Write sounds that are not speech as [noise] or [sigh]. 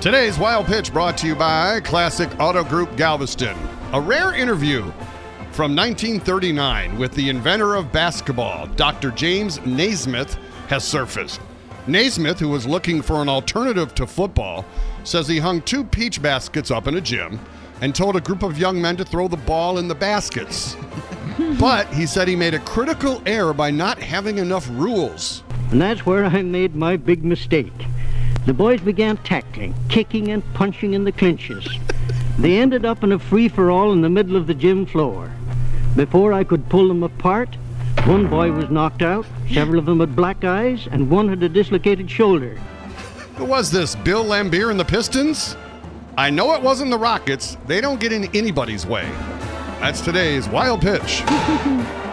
Today's Wild Pitch brought to you by Classic Auto Group Galveston. A rare interview from 1939 with the inventor of basketball, Dr. James Naismith, has surfaced. Naismith, who was looking for an alternative to football, says he hung two peach baskets up in a gym and told a group of young men to throw the ball in the baskets. [laughs] but he said he made a critical error by not having enough rules. And that's where I made my big mistake. The boys began tackling, kicking, and punching in the clinches. They ended up in a free-for-all in the middle of the gym floor. Before I could pull them apart, one boy was knocked out, several of them had black eyes, and one had a dislocated shoulder. Who was this, Bill Laimbeer and the Pistons? I know it wasn't the Rockets. They don't get in anybody's way. That's today's Wild Pitch. [laughs]